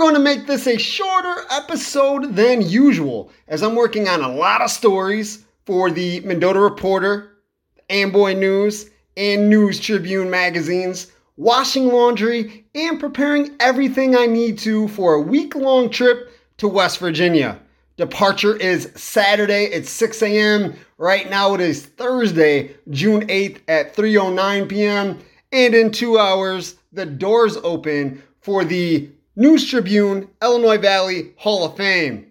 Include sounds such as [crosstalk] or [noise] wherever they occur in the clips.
going to make this a shorter episode than usual as I'm working on a lot of stories for the Mendota Reporter, Amboy News, and News Tribune magazines, washing laundry, and preparing everything I need to for a week long trip to West Virginia. Departure is Saturday at 6 a.m. Right now it is Thursday, June 8th at 3:09 p.m. And in two hours, the doors open for the News Tribune Illinois Valley Hall of Fame.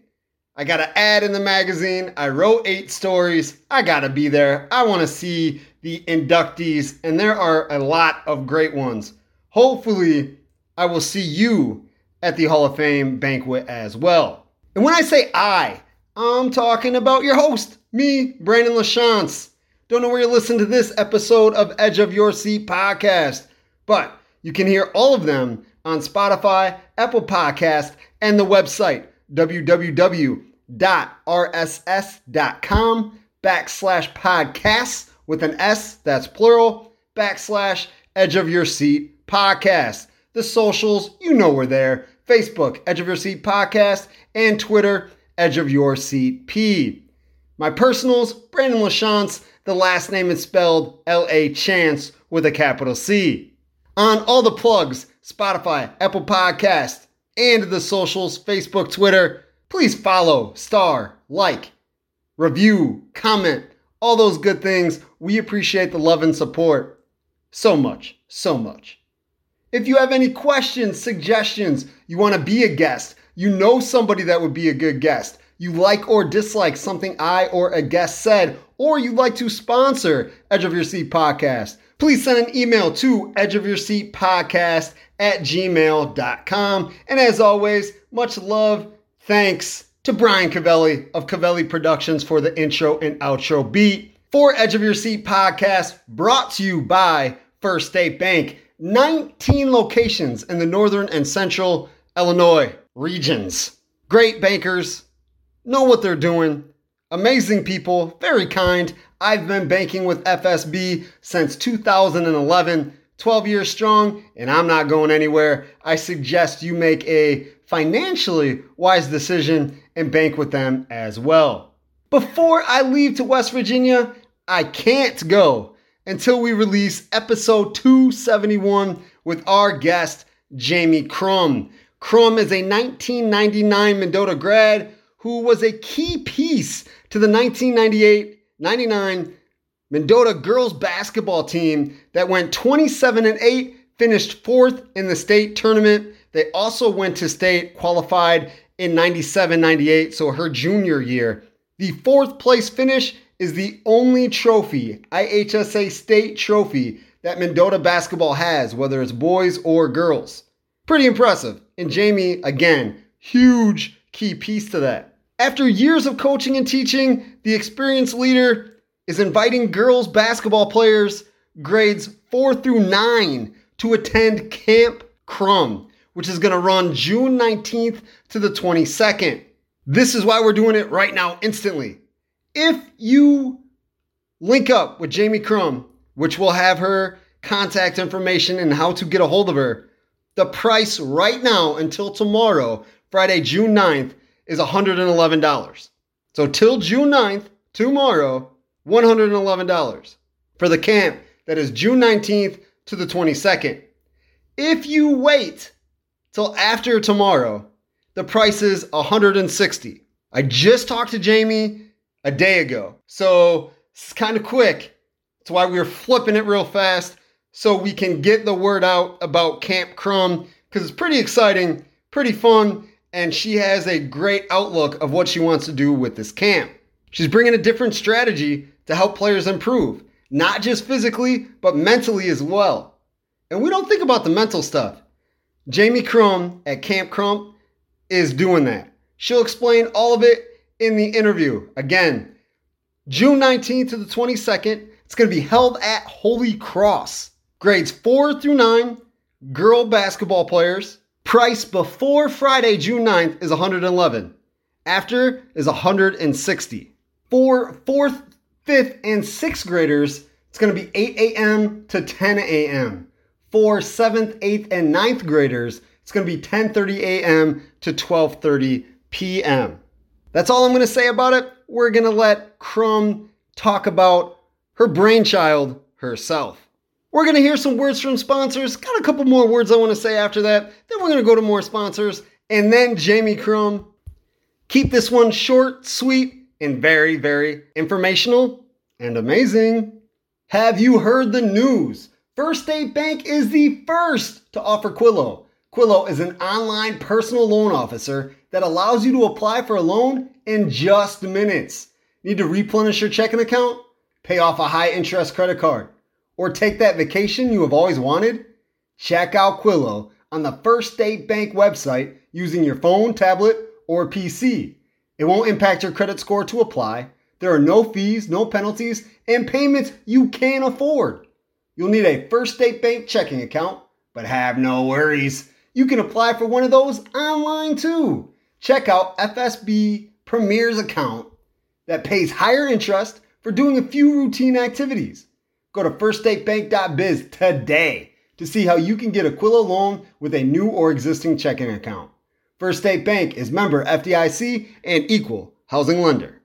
I got an ad in the magazine. I wrote eight stories. I got to be there. I want to see the inductees, and there are a lot of great ones. Hopefully, I will see you at the Hall of Fame banquet as well. And when I say I, I'm talking about your host, me, Brandon LaChance. Don't know where you're listening to this episode of Edge of Your Seat podcast, but you can hear all of them on Spotify, Apple Podcast, and the website www.rss.com backslash podcasts with an S, that's plural, backslash Edge of Your Seat podcast. The socials, you know we're there. Facebook, Edge of Your Seat podcast, and Twitter, Edge of Your Seat P. My personals, Brandon LaChance, the last name is spelled L A Chance with a capital C. On all the plugs, Spotify, Apple Podcast, and the socials, Facebook, Twitter, please follow, star, like, review, comment, all those good things. We appreciate the love and support so much, so much. If you have any questions, suggestions, you want to be a guest, you know somebody that would be a good guest, you like or dislike something I or a guest said, or you'd like to sponsor Edge of Your Seat podcast, please send an email to Edge at gmail.com. And as always, much love, thanks to Brian Cavelli of Cavelli Productions for the intro and outro beat. For Edge of Your Seat podcast, brought to you by First State Bank, 19 locations in the northern and central Illinois regions. Great bankers, know what they're doing. Amazing people, very kind. I've been banking with FSB since 2011, 12 years strong, and I'm not going anywhere. I suggest you make a financially wise decision and bank with them as well. Before I leave to West Virginia, I can't go until we release episode 271 with our guest, Jamie Kromm. Kromm is a 1999 Mendota grad who was a key piece to the 1998 99 Mendota girls basketball team that went 27 and 8, finished fourth in the state tournament. They also went to state, qualified in 97 98, so her junior year. The fourth place finish is the only trophy, IHSA state trophy, that Mendota basketball has, whether it's boys or girls. Pretty impressive. And Jamie, again, huge key piece to that. After years of coaching and teaching, the experienced leader is inviting girls basketball players grades 4 through 9 to attend Kamp Kromm, which is going to run June 19th to the 22nd. This is why we're doing it right now, instantly. If you link up with Jamie Kromm, which will have her contact information and how to get a hold of her, the price right now until tomorrow, Friday, June 9th, is $111. So till June 9th, tomorrow, $111 for the camp that is June 19th to the 22nd. If you wait till after tomorrow, the price is 160. I just talked to Jamie a day ago. So it's kind of quick. That's why we are flipping it real fast so we can get the word out about Kamp Kromm because it's pretty exciting, pretty fun, and she has a great outlook of what she wants to do with this camp. She's bringing a different strategy to help players improve, not just physically, but mentally as well. And we don't think about the mental stuff. Jamie Kromm at Kamp Kromm is doing that. She'll explain all of it in the interview. Again, June 19th to the 22nd, it's going to be held at Holy Cross. Grades 4 through 9, girl basketball players, Price before Friday, June 9th is 111. After is 160. For fourth, fifth, and sixth graders, it's going to be 8 a.m. to 10 a.m. For seventh, eighth, and ninth graders, It's going to be 10:30 a.m. to 12:30 p.m. That's all I'm going to say about it. We're going to let Kromm talk about her brainchild herself. We're going to hear some words from sponsors. Got a couple more words I want to say after that. Then we're going to go to more sponsors. And then Jamie Kromm. Keep this one short, sweet, and very, very informational and amazing. Have you heard the news? First State Bank is the first to offer Quillo. Quillo is an online personal loan officer that allows you to apply for a loan in just minutes. Need to replenish your checking account? Pay off a high interest credit card? or take that vacation you have always wanted? Check out Quillo on the First State Bank website using your phone, tablet, or PC. It won't impact your credit score to apply. There are no fees, no penalties, and payments you can't afford. You'll need a First State Bank checking account, but have no worries. You can apply for one of those online too. Check out FSB Premier's account that pays higher interest for doing a few routine activities. Go to firststatebank.biz today to see how you can get a Quillo loan with a new or existing checking account. First State Bank is member FDIC and equal housing lender.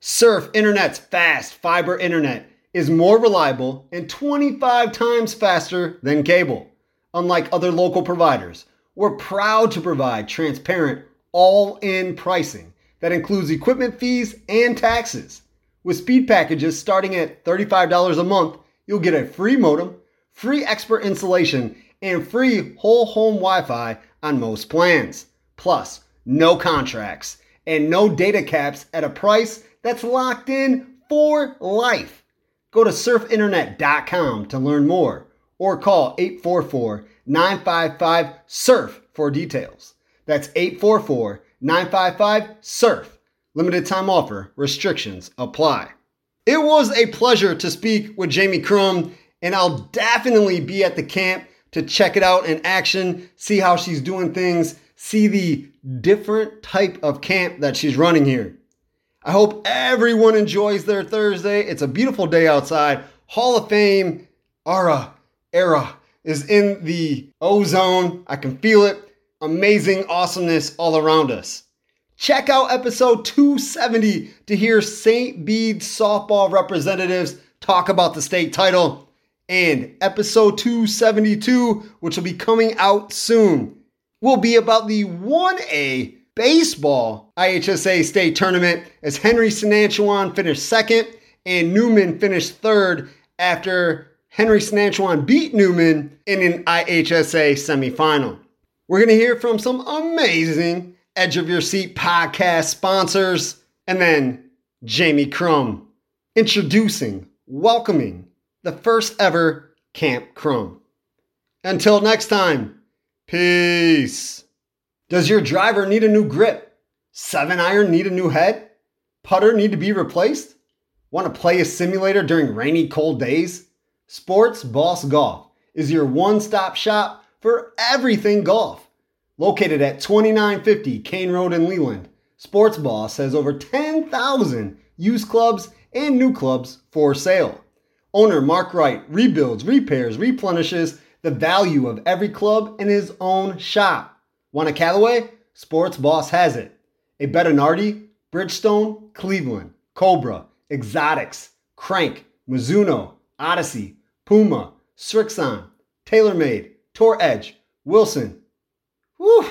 Surf Internet's fast fiber internet is more reliable and 25 times faster than cable. Unlike other local providers, we're proud to provide transparent, all in pricing that includes equipment fees and taxes. With speed packages starting at $35 a month, you'll get a free modem, free expert installation, and free whole home Wi Fi on most plans. Plus, no contracts and no data caps at a price that's locked in for life. Go to surfinternet.com to learn more or call 844 955 SURF for details. That's 844 955 SURF. Limited time offer, restrictions apply. It was a pleasure to speak with Jamie Kromm, and I'll definitely be at the camp to check it out in action, see how she's doing things, see the different type of camp that she's running here. I hope everyone enjoys their Thursday. It's a beautiful day outside. Hall of Fame Ara era is in the ozone. I can feel it. Amazing awesomeness all around us. Check out episode 270 to hear St. Bede softball representatives talk about the state title, and episode 272, which will be coming out soon, will be about the 1A baseball IHSA state tournament as Henry Senachwine finished second and Newman finished third after Henry Senachwine beat Newman in an IHSA semifinal. We're going to hear from some amazing Edge of Your Seat podcast sponsors, and then Jamie Kromm introducing, welcoming the first ever Kamp Kromm. Until next time, peace. Does your driver need a new grip? Seven iron need a new head? Putter need to be replaced? Want to play a simulator during rainy, cold days? Sports Boss Golf is your one stop shop for everything golf. Located at 2950 Kane Road in Leland, Sports Boss has over 10,000 used clubs and new clubs for sale. Owner Mark Wright rebuilds, repairs, replenishes the value of every club in his own shop. Want a Callaway? Sports Boss has it. A Bettinardi, Bridgestone, Cleveland, Cobra, Exotics, Krank, Mizuno, Odyssey, Puma, Srixon, TaylorMade, Tour Edge, Wilson, Whew.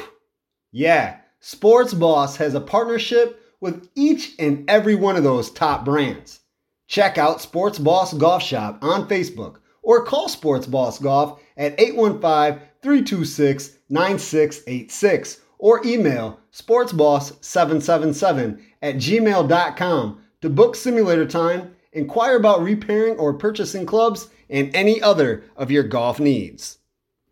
Yeah, Sports Boss has a partnership with each and every one of those top brands. Check out Sports Boss Golf Shop on Facebook or call Sports Boss Golf at 815 326 9686 or email sportsboss777 at gmail.com to book simulator time, inquire about repairing or purchasing clubs, and any other of your golf needs.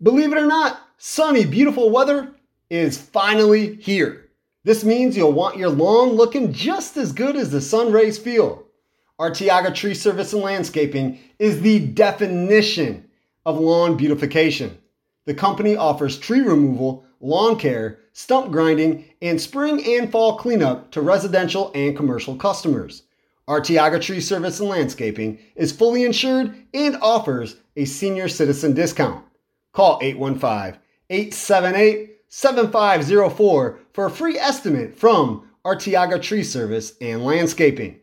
Believe it or not, sunny, beautiful weather is finally here. This means you'll want your lawn looking just as good as the sun rays feel. Arteaga Tree Service and Landscaping is the definition of lawn beautification. The company offers tree removal, lawn care, stump grinding, and spring and fall cleanup to residential and commercial customers. Arteaga Tree Service and Landscaping is fully insured and offers a senior citizen discount. Call 815 878 7504 for a free estimate from Arteaga Tree Service and Landscaping.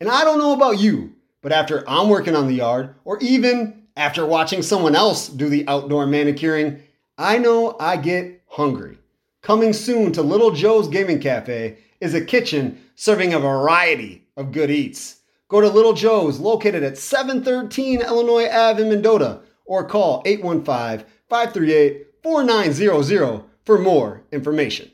And I don't know about you, but after I'm working on the yard, or even after watching someone else do the outdoor manicuring, I know I get hungry. Coming soon to Little Joe's Gaming Cafe is a kitchen serving a variety of good eats. Go to Little Joe's located at 713 Illinois Ave in Mendota or call 815 538 4900 for more information.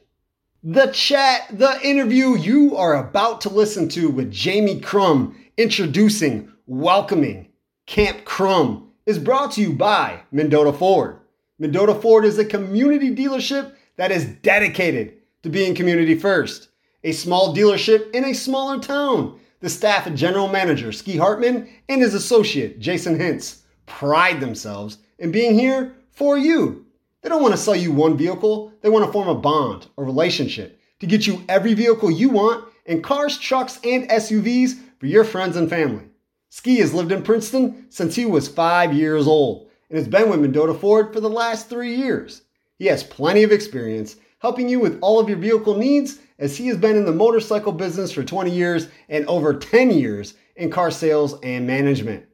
The chat, the interview you are about to listen to with Jamie Kromm introducing, welcoming Kamp Kromm is brought to you by Mendota Ford. Mendota Ford is a community dealership that is dedicated to being community first. A small dealership in a smaller town. The staff and general manager, Ski Hartman, and his associate, Jason Hintz, pride themselves in being here for you. They don't want to sell you one vehicle, they want to form a bond, a relationship to get you every vehicle you want in cars, trucks, and SUVs for your friends and family. Ski has lived in Princeton since he was five years old and has been with Mendota Ford for the last three years. He has plenty of experience helping you with all of your vehicle needs as he has been in the motorcycle business for 20 years and over 10 years in car sales and management.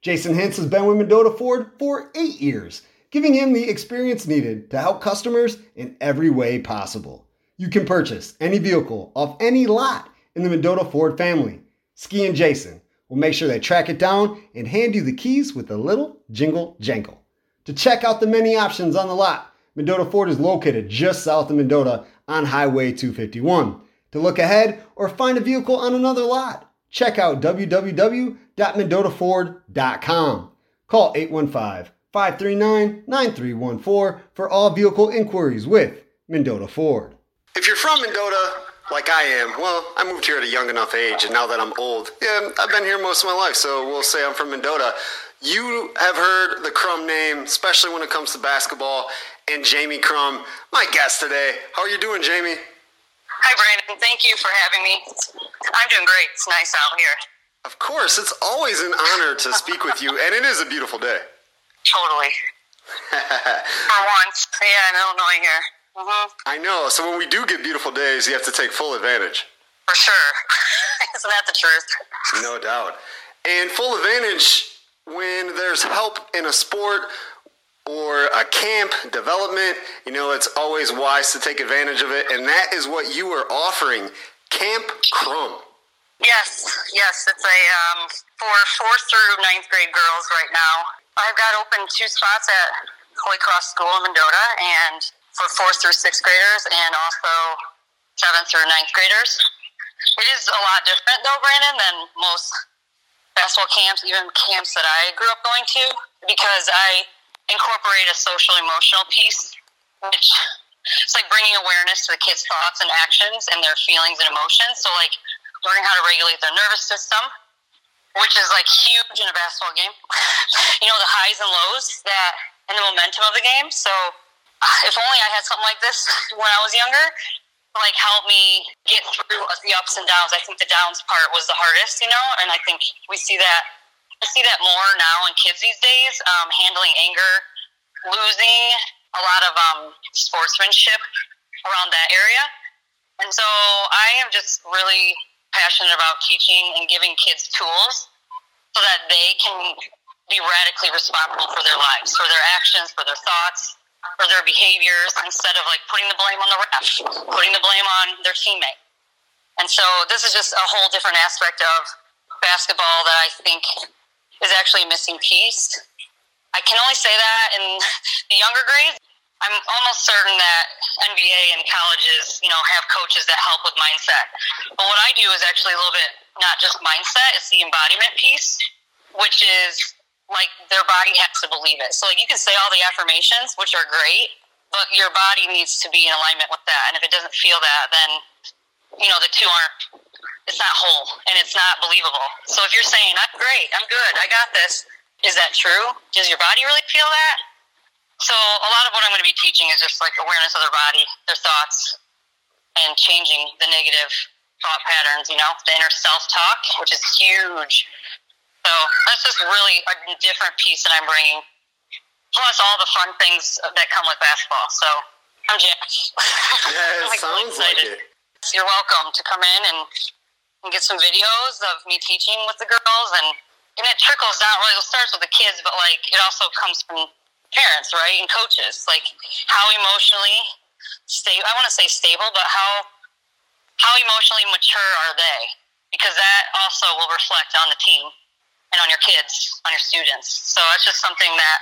Jason Hintz has been with Mendota Ford for eight years, giving him the experience needed to help customers in every way possible. You can purchase any vehicle off any lot in the Mendota Ford family. Ski and Jason will make sure they track it down and hand you the keys with a little jingle jangle. To check out the many options on the lot, Mendota Ford is located just south of Mendota on Highway 251. To look ahead or find a vehicle on another lot, check out www.mendotaford.com. Call 815 539 9314 for all vehicle inquiries with Mendota Ford. If you're from Mendota, like I am, well, I moved here at a young enough age, and now that I'm old, yeah, I've been here most of my life, so we'll say I'm from Mendota. You have heard the Kromm name, especially when it comes to basketball, and Jamie Kromm, my guest today. How are you doing, Jamie? Hi, Brandon. Thank you for having me. I'm doing great. It's nice out here. Of course, it's always an honor to speak with you, and it is a beautiful day. Totally. [laughs] for once, yeah, in Illinois here. Mm-hmm. I know. So when we do get beautiful days, you have to take full advantage. For sure. [laughs] Isn't that the truth? No doubt. And full advantage when there's help in a sport or a camp development, you know, it's always wise to take advantage of it. And that is what you are offering Kamp Kromm. Yes, yes. It's a um, for fourth through ninth grade girls right now. I've got open two spots at Holy Cross School in Mendota and for fourth through sixth graders and also seventh through ninth graders. It is a lot different though, Brandon, than most basketball camps, even camps that I grew up going to, because I incorporate a social emotional piece, which it's like bringing awareness to the kids' thoughts and actions and their feelings and emotions. So like learning how to regulate their nervous system, which is like huge in a basketball game. [laughs] you know the highs and lows that and the momentum of the game. So if only I had something like this [laughs] when I was younger, like help me get through the ups and downs. I think the downs part was the hardest, you know, and I think we see that I see that more now in kids these days, um, handling anger, losing, a lot of um, sportsmanship around that area. And so I am just really passionate about teaching and giving kids tools so that they can be radically responsible for their lives, for their actions, for their thoughts, for their behaviors instead of like putting the blame on the ref, putting the blame on their teammate. And so this is just a whole different aspect of basketball that I think is actually a missing piece. I can only say that in the younger grades. I'm almost certain that NBA and colleges, you know, have coaches that help with mindset. But what I do is actually a little bit not just mindset, it's the embodiment piece, which is like their body has to believe it. So like you can say all the affirmations, which are great, but your body needs to be in alignment with that. And if it doesn't feel that, then you know the two aren't. It's not whole and it's not believable. So if you're saying I'm great, I'm good, I got this, is that true? Does your body really feel that? So a lot of what I'm going to be teaching is just like awareness of their body, their thoughts, and changing the negative thought patterns. You know, the inner self talk, which is huge so that's just really a different piece that I'm bringing. Plus all the fun things that come with basketball. So I'm Jack. Yeah, [laughs] it I'm, sounds like it. You're welcome to come in and, and get some videos of me teaching with the girls, and and it trickles down. Well, it starts with the kids, but like it also comes from parents, right, and coaches. Like how emotionally stable. I want to say stable, but how how emotionally mature are they? Because that also will reflect on the team and on your kids, on your students. So that's just something that,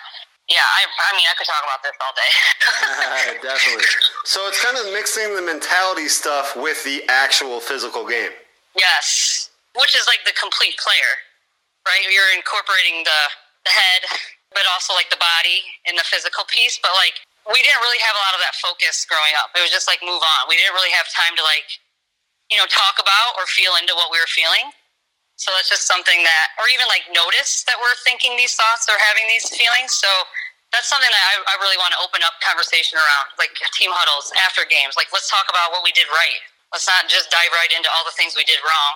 yeah, I, I mean, I could talk about this all day. [laughs] [laughs] Definitely. So it's kind of mixing the mentality stuff with the actual physical game. yes, which is like the complete player, right? You're incorporating the the head, but also like the body and the physical piece. But like we didn't really have a lot of that focus growing up. It was just like move on. We didn't really have time to like, you know, talk about or feel into what we were feeling. So that's just something that, or even like notice that we're thinking these thoughts or having these feelings. So that's something that I, I really want to open up conversation around, like team huddles after games. Like, let's talk about what we did right. Let's not just dive right into all the things we did wrong.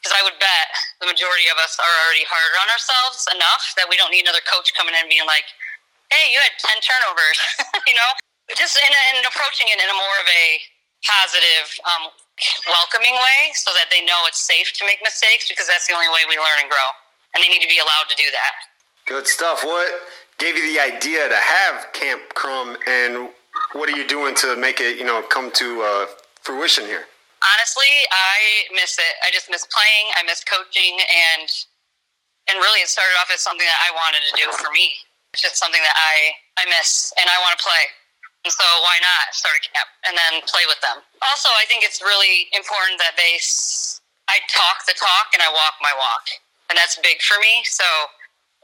Because I would bet the majority of us are already hard on ourselves enough that we don't need another coach coming in and being like, hey, you had 10 turnovers, [laughs] you know? Just in, in approaching it in a more of a positive, um, welcoming way so that they know it's safe to make mistakes because that's the only way we learn and grow. And they need to be allowed to do that. Good stuff. What gave you the idea to have Kamp Kromm, and what are you doing to make it, you know, come to uh, fruition here? honestly, I miss it. I just miss playing. I miss coaching, and and really, it started off as something that I wanted to do for me. It's just something that I I miss, and I want to play. And so, why not start a camp and then play with them? Also, I think it's really important that they, I talk the talk and I walk my walk, and that's big for me. So.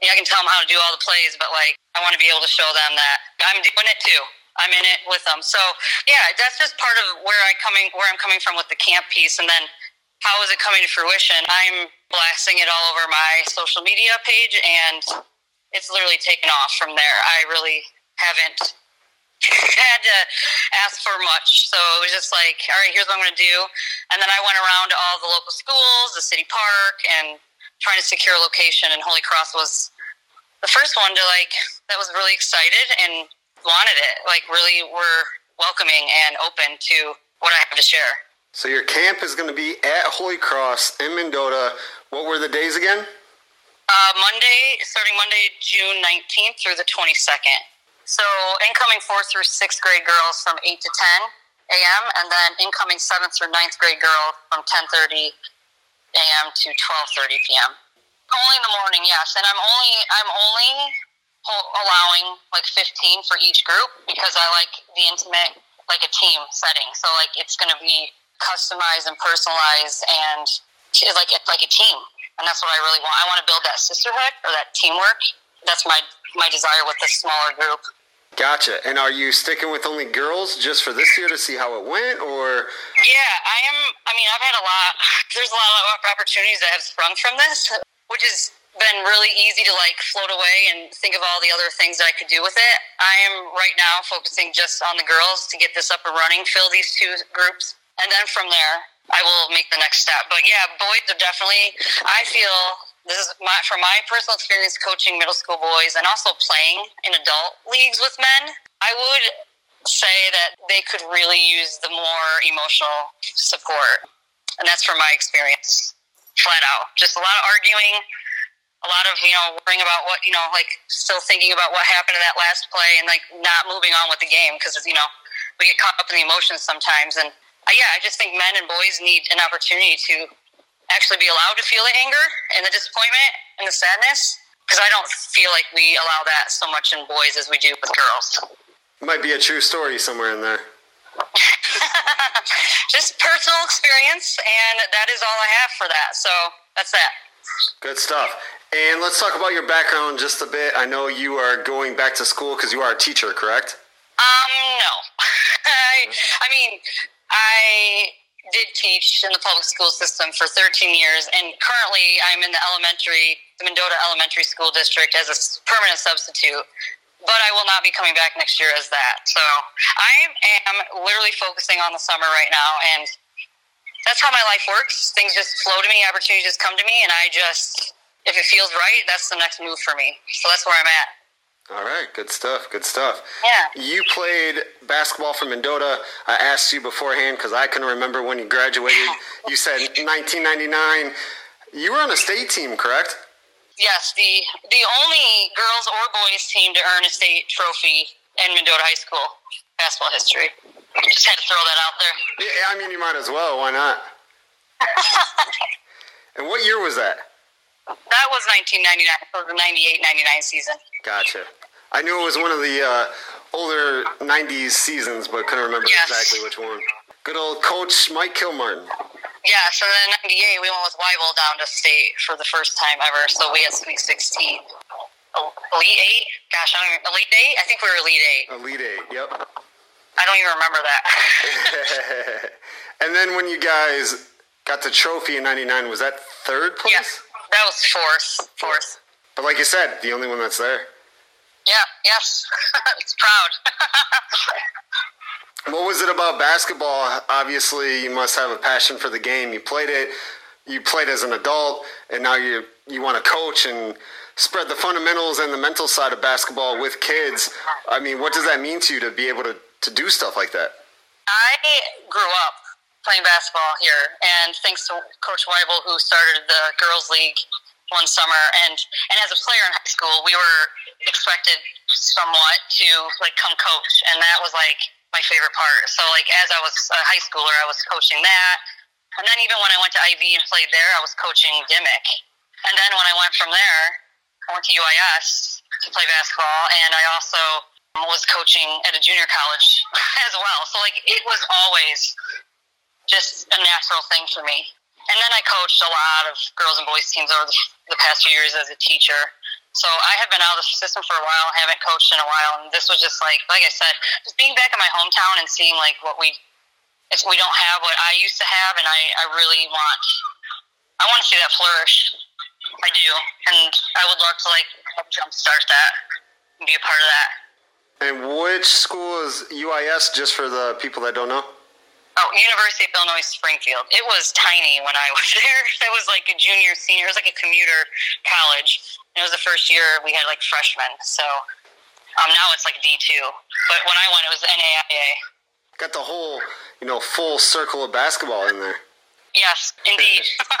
Yeah, I can tell them how to do all the plays, but like I want to be able to show them that I'm doing it too. I'm in it with them. So yeah, that's just part of where I coming where I'm coming from with the camp piece, and then how is it coming to fruition? I'm blasting it all over my social media page, and it's literally taken off from there. I really haven't [laughs] had to ask for much, so it was just like, all right, here's what I'm going to do, and then I went around to all the local schools, the city park, and trying to secure a location. And Holy Cross was the first one to like that was really excited and wanted it. Like really were welcoming and open to what I have to share. So your camp is going to be at Holy Cross in Mendota. What were the days again? Uh, Monday, starting Monday, June 19th through the 22nd. So incoming fourth through sixth grade girls from 8 to 10 a.m. and then incoming seventh through ninth grade girl from 10:30 a.m. to 12:30 p.m. Only in the morning, yes. And I'm only I'm only allowing like 15 for each group because I like the intimate, like a team setting. So like it's going to be customized and personalized and like like a team. And that's what I really want. I want to build that sisterhood or that teamwork. That's my my desire with this smaller group. Gotcha. And are you sticking with only girls just for this year to see how it went, or Yeah, I am. I mean, I've had a lot. [sighs] There's a lot of opportunities that have sprung from this, which has been really easy to like float away and think of all the other things that I could do with it. I am right now focusing just on the girls to get this up and running, fill these two groups, and then from there I will make the next step. But yeah, boys are definitely. I feel this is my from my personal experience coaching middle school boys and also playing in adult leagues with men. I would say that they could really use the more emotional support. And that's from my experience, flat out. Just a lot of arguing, a lot of, you know, worrying about what, you know, like still thinking about what happened in that last play and like not moving on with the game because, you know, we get caught up in the emotions sometimes. And uh, yeah, I just think men and boys need an opportunity to actually be allowed to feel the anger and the disappointment and the sadness because I don't feel like we allow that so much in boys as we do with girls. might be a true story somewhere in there? [laughs] just personal experience, and that is all I have for that. So that's that. Good stuff. And let's talk about your background just a bit. I know you are going back to school because you are a teacher, correct? Um, no. [laughs] I, I mean, I did teach in the public school system for 13 years, and currently I'm in the elementary, the Mendota Elementary School District as a permanent substitute. But I will not be coming back next year as that. So I am literally focusing on the summer right now, and that's how my life works. Things just flow to me, opportunities just come to me, and I just, if it feels right, that's the next move for me. So that's where I'm at. All right, good stuff. Good stuff. Yeah. You played basketball for Mendota. I asked you beforehand because I couldn't remember when you graduated. [laughs] You said 1999. You were on a state team, correct? Yes, the the only girls or boys team to earn a state trophy in Mendota High School basketball history. Just had to throw that out there. Yeah, I mean, you might as well. Why not? [laughs] and what year was that? That was 1999, so the 98-99 season. Gotcha. I knew it was one of the uh, older 90s seasons, but couldn't remember Yes. exactly which one. Good old coach Mike Kilmartin. Yeah, so then in 98, we went with Weibel down to state for the first time ever, so we had Sweet 16. Oh, Elite 8? Gosh, I don't even, Elite 8? I think we were Elite 8. Elite Eight, yep. I don't even remember that. [laughs] and then when you guys got the trophy in 99, was that third place? yeah, that was fourth. Fourth. But like you said, the only one that's there. Yeah, yes. [laughs] it's proud. [laughs] What was it about basketball? Obviously, you must have a passion for the game. You played it. You played as an adult, and now you you want to coach and spread the fundamentals and the mental side of basketball with kids. I mean, what does that mean to you to be able to, to do stuff like that? I grew up playing basketball here, and thanks to Coach Weibel, who started the girls' league one summer, and and as a player in high school, we were expected somewhat to like come coach, and that was like my favorite part. So like as I was a high schooler, I was coaching that, and then even when I went to IV and played there, I was coaching Dimmick, and then when I went from there, I went to UIS to play basketball, and I also was coaching at a junior college [laughs] as well. So like it was always just a natural thing for me. And then I coached a lot of girls and boys teams over the, the past few years as a teacher. So I have been out of the system for a while, haven't coached in a while, and this was just like, like I said, just being back in my hometown and seeing like what we, if we don't have what I used to have, and I, I really want, I want to see that flourish. I do, and I would love to like help jumpstart that and be a part of that. And which school is UIS? Just for the people that don't know. Oh, University of Illinois Springfield. It was tiny when I [laughs] was there. It was like a junior, senior. It was like a commuter college. And it was the first year we had like freshmen. So um, now it's like D two. But when I went, it was NAIA. Got the whole, you know, full circle of basketball in there. Yes, indeed. [laughs]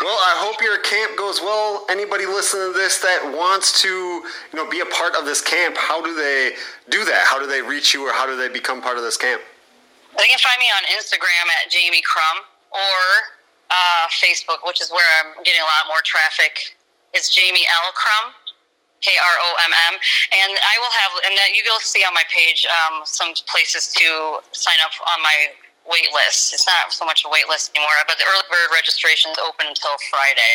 Well, I hope your camp goes well. Anybody listening to this that wants to, you know, be a part of this camp, how do they do that? How do they reach you, or how do they become part of this camp? They can find me on Instagram at Jamie Kromm or uh, Facebook, which is where I'm getting a lot more traffic. It's Jamie L Kromm, K R O M M, and I will have, and then you will see on my page um, some places to sign up on my wait list. It's not so much a wait list anymore, but the early bird registration is open until Friday,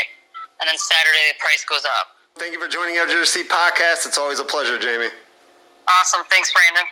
and then Saturday the price goes up. Thank you for joining Edge of podcast. It's always a pleasure, Jamie. Awesome, thanks, Brandon.